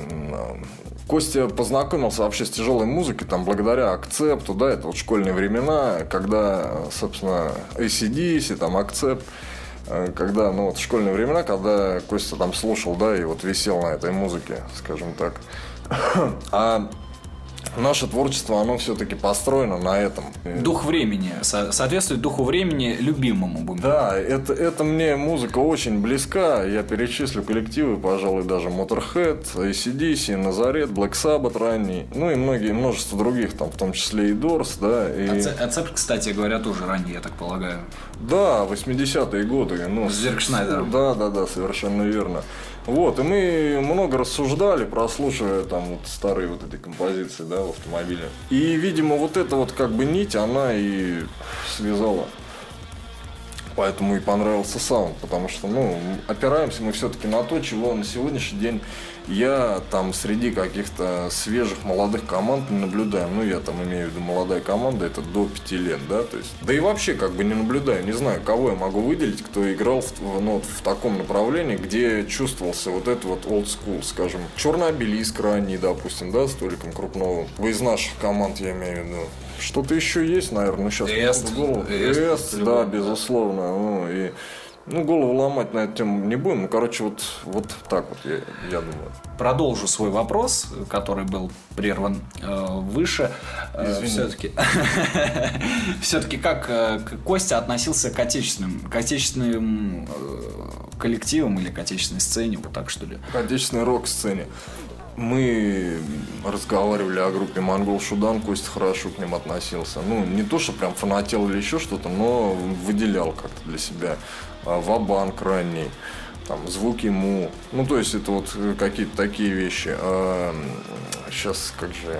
Костя познакомился вообще с тяжелой музыкой, там, благодаря акцепту, да, это вот школьные времена, когда, собственно, ACDC, там, акцепт, э, когда, ну, вот школьные времена, когда Костя там слушал, да, и вот висел на этой музыке, скажем так. А наше творчество, оно все-таки построено на этом. Дух времени. Со- соответствует духу времени любимому. Будем да, это, это мне музыка очень близка. Я перечислю коллективы, пожалуй, даже Motorhead, ACDC, Назарет, Black Sabbath ранний. Ну и многие, множество других, там, в том числе и Doors, да. И... Ацеп, кстати говоря, тоже ранний, я так полагаю. Да, 80-е годы. Ну, Зерк Шнайдер. Да, да, да, совершенно верно. Вот, и мы много рассуждали, прослушивая там вот старые вот эти композиции, да, в автомобиле. И, видимо, вот эта вот как бы нить, она и связала. Поэтому и понравился саунд, потому что, ну, опираемся мы все-таки на то, чего на сегодняшний день я там среди каких-то свежих молодых команд не наблюдаю. Ну, я там имею в виду молодая команда, это до 5 лет, да, то есть. Да и вообще как бы не наблюдаю, не знаю, кого я могу выделить, кто играл в, ну, в таком направлении, где чувствовался вот этот вот old school, скажем. Черный обелиск ранний, допустим, да, с Толиком Крупновым. Вы из наших команд, я имею в виду. Что-то еще есть, наверное, сейчас. Эст. Эст, Эст да, безусловно. Ну, и ну, голову ломать на эту тему не будем. Ну, короче, вот, вот так вот, я, я думаю. Продолжу свой вопрос, который был прерван э, выше. Э, все-таки, все-таки как э, Костя относился к отечественным, к отечественным э, коллективам или к отечественной сцене, вот так что ли? К отечественной рок-сцене. Мы разговаривали о группе Монгол Шудан, Костя хорошо к ним относился. Ну, не то, что прям фанател или еще что-то, но выделял как-то для себя. А, Вабанк ранний, там, звуки му. Ну, то есть, это вот какие-то такие вещи. А, сейчас, как же,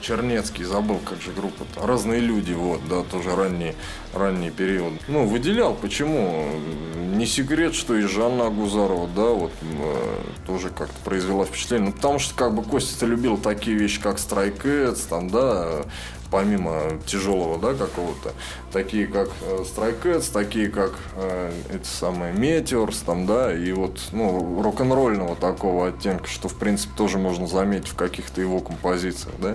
Чернецкий, забыл, как же группа-то. Разные люди, вот, да, тоже ранний, ранний период. Ну, выделял, почему? Не секрет, что и Жанна Гузарова, да, вот, э, тоже как-то произвела впечатление. Ну, потому что, как бы, Костя любил такие вещи, как Cats, там, да, помимо тяжелого, да, какого-то, такие как э, Strike Cats, такие как э, эти самые Meteors, там, да, и вот, ну, рок-н-ролльного такого оттенка, что, в принципе, тоже можно заметить в каких-то его композициях, да.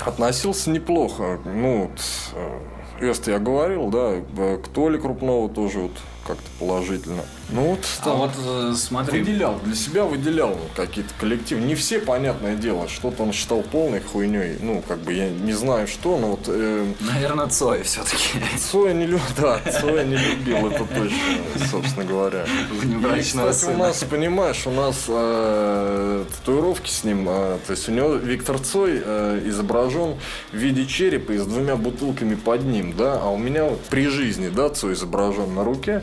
Относился неплохо. Ну, вот, э, Эст я говорил, да, к Толе Крупнову тоже вот как-то положительно. Ну вот, а вот э, смотри. Выделял, для себя выделял какие-то коллективы. Не все, понятное дело, что-то он считал полной хуйней. Ну, как бы я не знаю что, но вот... Э, Наверное, Цоя все-таки. Цоя не любил, да, Цоя не любил, это точно, собственно говоря. И, кстати, у нас, понимаешь, у нас э, татуировки с ним, э, то есть у него Виктор Цой э, изображен в виде черепа и с двумя бутылками под ним, да, а у меня вот при жизни, да, Цой изображен на руке,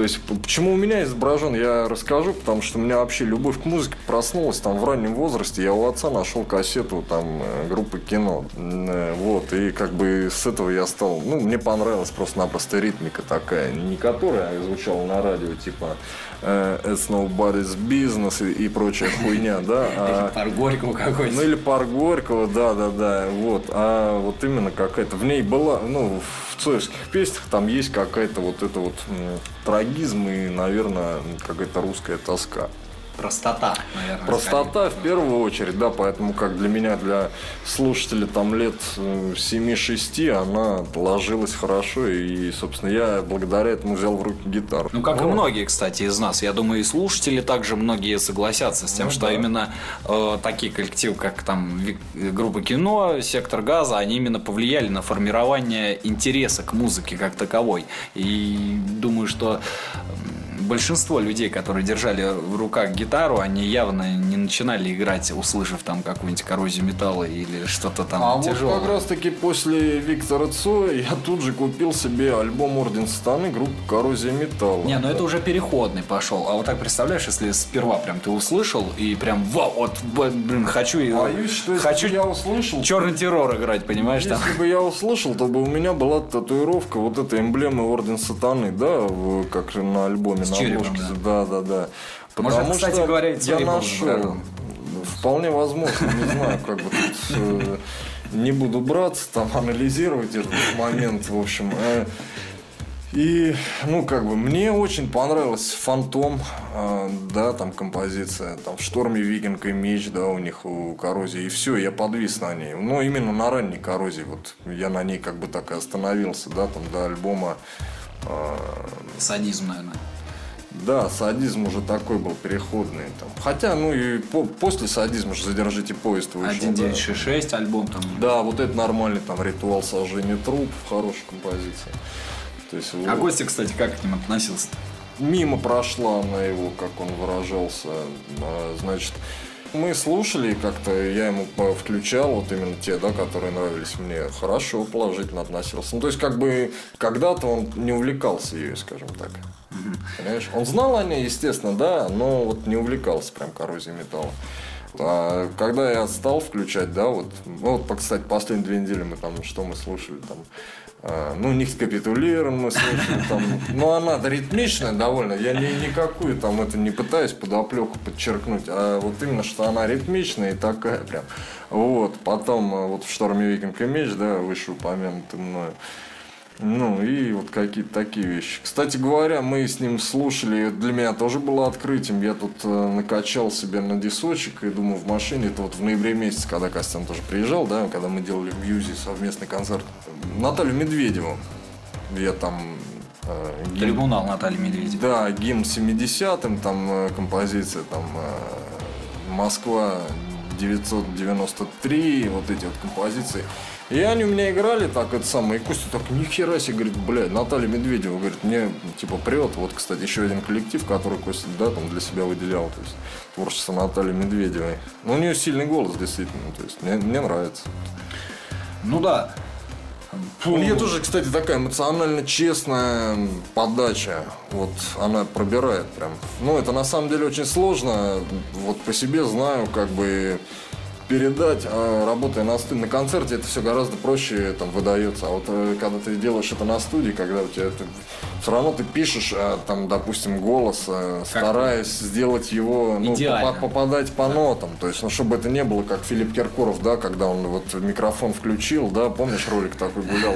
то есть, почему у меня изображен, я расскажу, потому что у меня вообще любовь к музыке проснулась там в раннем возрасте. Я у отца нашел кассету там э, группы кино. Э, вот, и как бы с этого я стал, ну, мне понравилась просто-напросто ритмика такая, не которая звучала на радио, типа э, It's Nobody's Business и, и прочая хуйня, да. А, или пар Горького какой-то. Ну, или пар Горького, да, да, да, вот. А вот именно какая-то, в ней была, ну, в цоевских песнях там есть какая-то вот эта вот трагизм и, наверное, какая-то русская тоска. Простота, наверное. Простота скорее. в первую очередь, да, поэтому как для меня, для слушателя там лет 7-6, э, она ложилась хорошо, и, собственно, я благодаря этому взял в руки гитару. Ну, как вот. и многие, кстати, из нас. Я думаю, и слушатели также многие согласятся с тем, ну, что да. именно э, такие коллективы, как там группа кино, сектор газа, они именно повлияли на формирование интереса к музыке как таковой. И думаю, что большинство людей, которые держали в руках гитару, они явно начинали играть, услышав там какую-нибудь коррозию металла или что-то там а тяжелое. вот как раз таки после Виктора Цоя я тут же купил себе альбом Орден Станы группы Коррозия металла. Не, ну это уже переходный пошел. А вот так представляешь, если сперва прям ты услышал и прям вау, вот блин, хочу Боюсь, что хочу я услышал. Черный террор играть, понимаешь? Если там? бы я услышал, то бы у меня была татуировка вот этой эмблемы Орден Сатаны, да, как на альбоме на черепом, да. да, да, да. Потому Может, кстати что говоря, я нашел. Вполне возможно, не знаю, как бы тут э, не буду браться, там анализировать этот момент, в общем. Э, и, ну, как бы, мне очень понравилась Фантом, э, да, там композиция, там, в Шторме Викинг и Меч, да, у них, у Коррозии, и все, я подвис на ней. Но именно на ранней Коррозии, вот, я на ней как бы так и остановился, да, там, до альбома. Э, Садизм, наверное. Да, садизм уже такой был переходный. Там. Хотя, ну и по, после садизма же задержите поезд вышел. 1966 да. альбом там. Да, вот это нормальный там ритуал сожжения труп в хорошей композиции. То есть, а вот... Костя, кстати, как к ним относился? -то? Мимо прошла на его, как он выражался. А, значит, мы слушали как-то, я ему включал вот именно те, да, которые нравились мне. Хорошо, положительно относился. Ну, то есть, как бы, когда-то он не увлекался ею, скажем так. Понимаешь? Он знал о ней, естественно, да, но вот не увлекался прям коррозией металла. А когда я стал включать, да, вот, ну, вот, кстати, последние две недели мы там, что мы слушали, там, а, ну, не капитулируем мы слушали, там, ну, она ритмичная довольно, я ни, никакую там это не пытаюсь подоплеку подчеркнуть, а вот именно, что она ритмичная и такая прям, вот, потом а, вот в «Шторме Викинг и Меч», да, вышеупомянутый мною, ну и вот какие-то такие вещи. Кстати говоря, мы с ним слушали, для меня тоже было открытием. Я тут э, накачал себе на дисочек и думаю в машине, это вот в ноябре месяце, когда Костян тоже приезжал, да, когда мы делали в Юзе совместный концерт. Наталью Медведеву. Я там э, гимн... Трибунал Натальи Медведевой. Да, гимн 70-м, там э, композиция, там э, Москва 993, вот эти вот композиции. И они у меня играли так, это самое, и Костя так, нихера себе, говорит, блядь, Наталья Медведева, говорит, мне, типа, прет. Вот, кстати, еще один коллектив, который Костя, да, там для себя выделял, то есть, творчество Натальи Медведевой. Ну, у нее сильный голос, действительно, то есть, мне, мне нравится. Ну да, Фу. У нее тоже, кстати, такая эмоционально честная подача. Вот она пробирает прям. Ну, это на самом деле очень сложно. Вот по себе знаю, как бы передать, а работая на, на концерте, это все гораздо проще там выдается. А вот э, когда ты делаешь это на студии, когда у тебя это все равно ты пишешь, а, там, допустим, голос, а, стараясь сделать его, ну, Идеально. попа- попадать по нотам. То есть, ну, чтобы это не было как Филипп Киркоров, да, когда он вот микрофон включил, да, помнишь, ролик такой гулял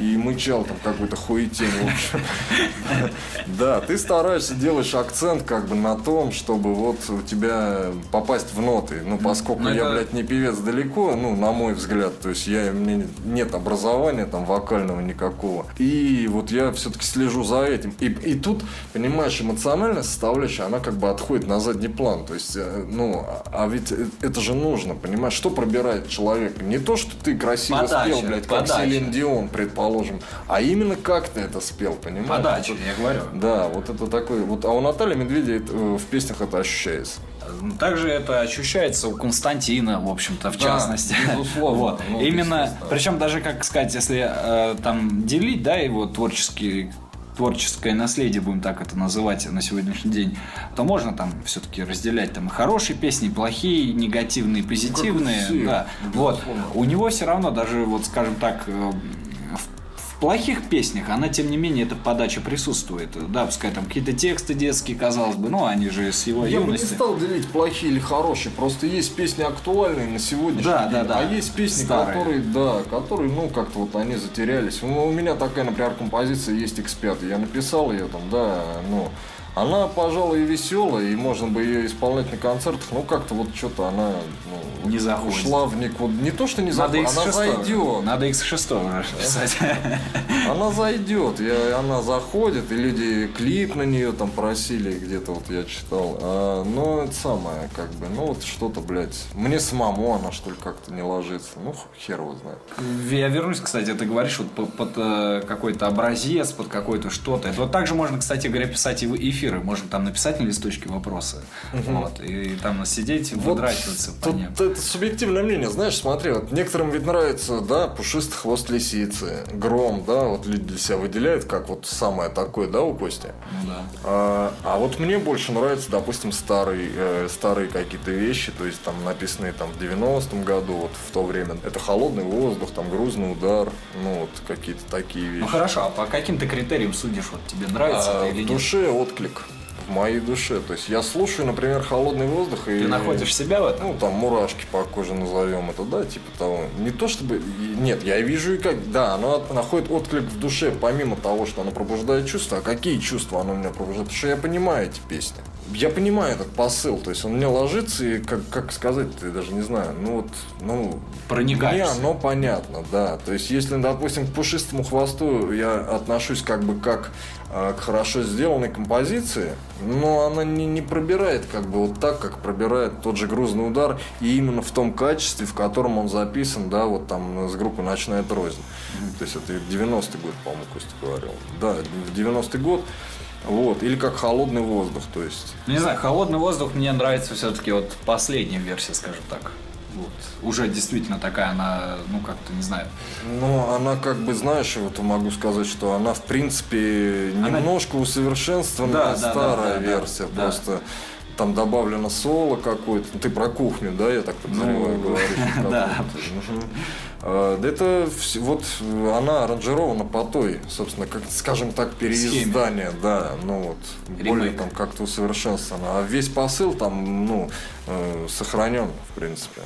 и, и мычал там какой-то хуетень, в общем. Да, ты стараешься, делаешь акцент как бы на том, чтобы вот у тебя попасть в ноты. Ну, поскольку Ну, я, блядь, не певец далеко, ну, на мой взгляд, то есть я, у меня нет образования там вокального никакого. И вот я все-таки слежу за этим. И, и тут, понимаешь, эмоциональная составляющая, она как бы отходит на задний план. То есть, э, ну, а а ведь э, это же нужно, понимаешь, что пробирает человека? Не то, что ты красиво Подача, спел, блядь, как подача. Селин Дион, предположим, а именно как ты это спел, понимаешь? Подача, Вот я говорю. да, вот это такой. Вот, а у Натальи Медведя это, э, в песнях это ощущается. Ну, Также это ощущается у Константина, в общем-то, в Да, частности. безусловно. Вот. Ну, Именно, причем даже, как сказать, если э, там делить, да, его творческий творческое наследие, будем так это называть на сегодняшний день, то можно там все-таки разделять там и хорошие песни, и плохие, и негативные, и позитивные. все, да. Вот. У него все равно даже, вот скажем так, э, в плохих песнях, она, тем не менее, эта подача присутствует. Да, пускай там какие-то тексты детские, казалось бы, ну, они же с его Я бы не юности. стал делить плохие или хорошие, просто есть песни актуальные на сегодняшний Да, день, да, да. а есть песни, Старые. которые, да, которые, ну, как-то вот они затерялись. Ну, у меня такая, например, композиция есть X5, я написал ее там, да, ну, она, пожалуй, и веселая, и можно бы ее исполнять на концертах, но как-то вот что-то она ну, Не заходит. ушла в никуда. Не то, что не Надо заходит, она X6. зайдет. Надо X6 уже писать. Она зайдет, я, она заходит, и люди клип на нее там просили, где-то вот я читал. А, но это самое, как бы, ну вот что-то, блядь, мне самому она что ли как-то не ложится. Ну, хер его знает. Я вернусь, кстати, ты говоришь вот по- под, э, какой-то образец, под какой-то что-то. Это вот также можно, кстати говоря, писать и в эфиры. Можно там написать на листочке вопросы. Вот, и там сидеть, выдрачиваться по ним. это субъективное мнение, знаешь, смотри, вот некоторым ведь нравится, да, пушистый хвост лисицы, гром, да, вот люди для себя выделяют, как вот самое такое, да, у Кости. Ну да. А, а вот мне больше нравятся, допустим, старые, э, старые какие-то вещи, то есть там написанные там в 90-м году, вот в то время. Это холодный воздух, там грузный удар, ну вот какие-то такие вещи. Ну хорошо, а по каким ты критериям судишь? Вот тебе нравится А, это или в нет? душе отклик. В моей душе. То есть я слушаю, например, холодный воздух и. Ты находишь себя в этом? Ну, там мурашки по коже назовем это, да, типа того. Не то чтобы. Нет, я вижу и как. Да, оно находит отклик в душе, помимо того, что оно пробуждает чувства. А какие чувства оно у меня пробуждает? Потому что я понимаю эти песни. Я понимаю этот посыл. То есть он мне ложится и как, как сказать, я даже не знаю. Ну вот, ну. Проникаешься. Мне оно понятно, да. То есть, если, допустим, к пушистому хвосту я отношусь как бы как к хорошо сделанной композиции, но она не, не пробирает как бы вот так, как пробирает тот же грузный удар, и именно в том качестве, в котором он записан, да, вот там с группы «Ночная трознь». То есть, это 90-й год, по-моему, Костя говорил. Да, в 90-й год. Вот, или как холодный воздух, то есть. Ну, Не знаю, холодный воздух мне нравится все-таки вот последняя версия, скажем так. Вот. Уже действительно такая она, ну как-то, не знаю. Ну, она как бы, знаешь, вот могу сказать, что она, в принципе, Она- немножко усовершенствованная Да, да, да, старая да, да, версия. да. Просто там добавлено соло какое-то. Ну, Ты про кухню, да, я так подозреваю, Ну, говоришь? да. А, Да это вот она аранжирована по той, собственно, как, скажем так, переиздание, да, ну вот, более там как-то усовершенствовано. А весь посыл там, ну, э, сохранен, в принципе.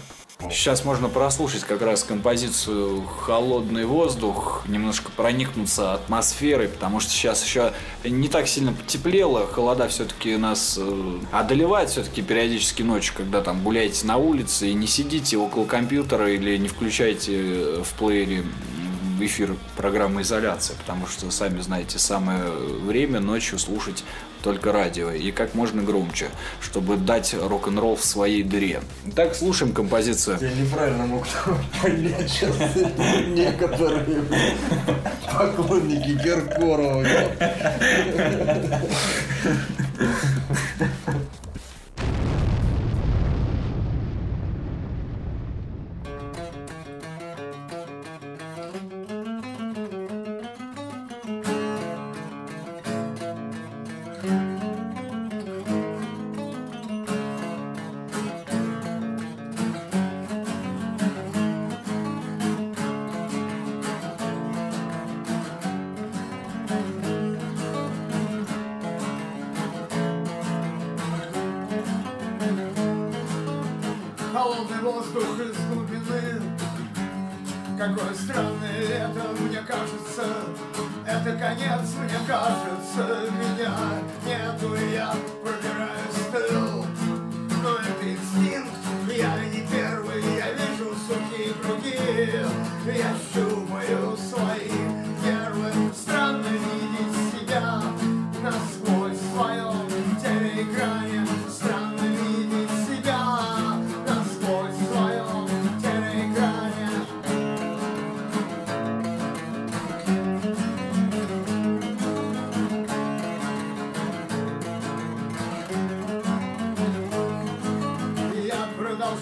Сейчас можно прослушать как раз композицию «Холодный воздух», немножко проникнуться атмосферой, потому что сейчас еще не так сильно потеплело, холода все-таки нас э, одолевает все-таки периодически ночью, когда там гуляете на улице и не сидите около компьютера или не включаете э, в плеере в эфир программы «Изоляция», потому что, сами знаете, самое время ночью слушать только радио и как можно громче, чтобы дать рок-н-ролл в своей дыре. Так, слушаем композицию. Я неправильно мог понять некоторые поклонники Киркорова.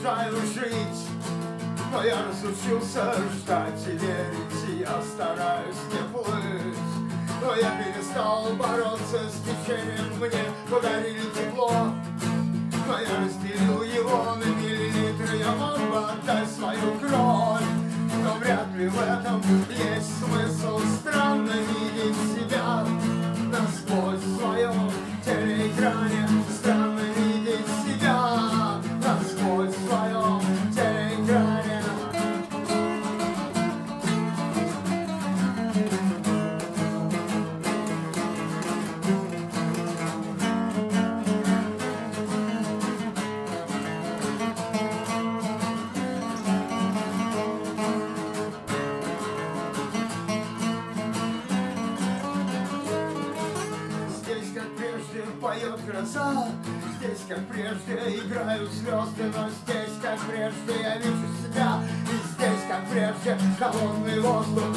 Продолжаю жить, но я разучился ждать и верить, я стараюсь не плыть. Но я перестал бороться с течением, мне подарили тепло, но я разделил его на миллилитры, я мог бы отдать свою кровь, но вряд ли в этом есть смысл. Странно видеть себя насквозь в своем телеэкране, прежде, я вижу себя. И здесь, как прежде, холодный воздух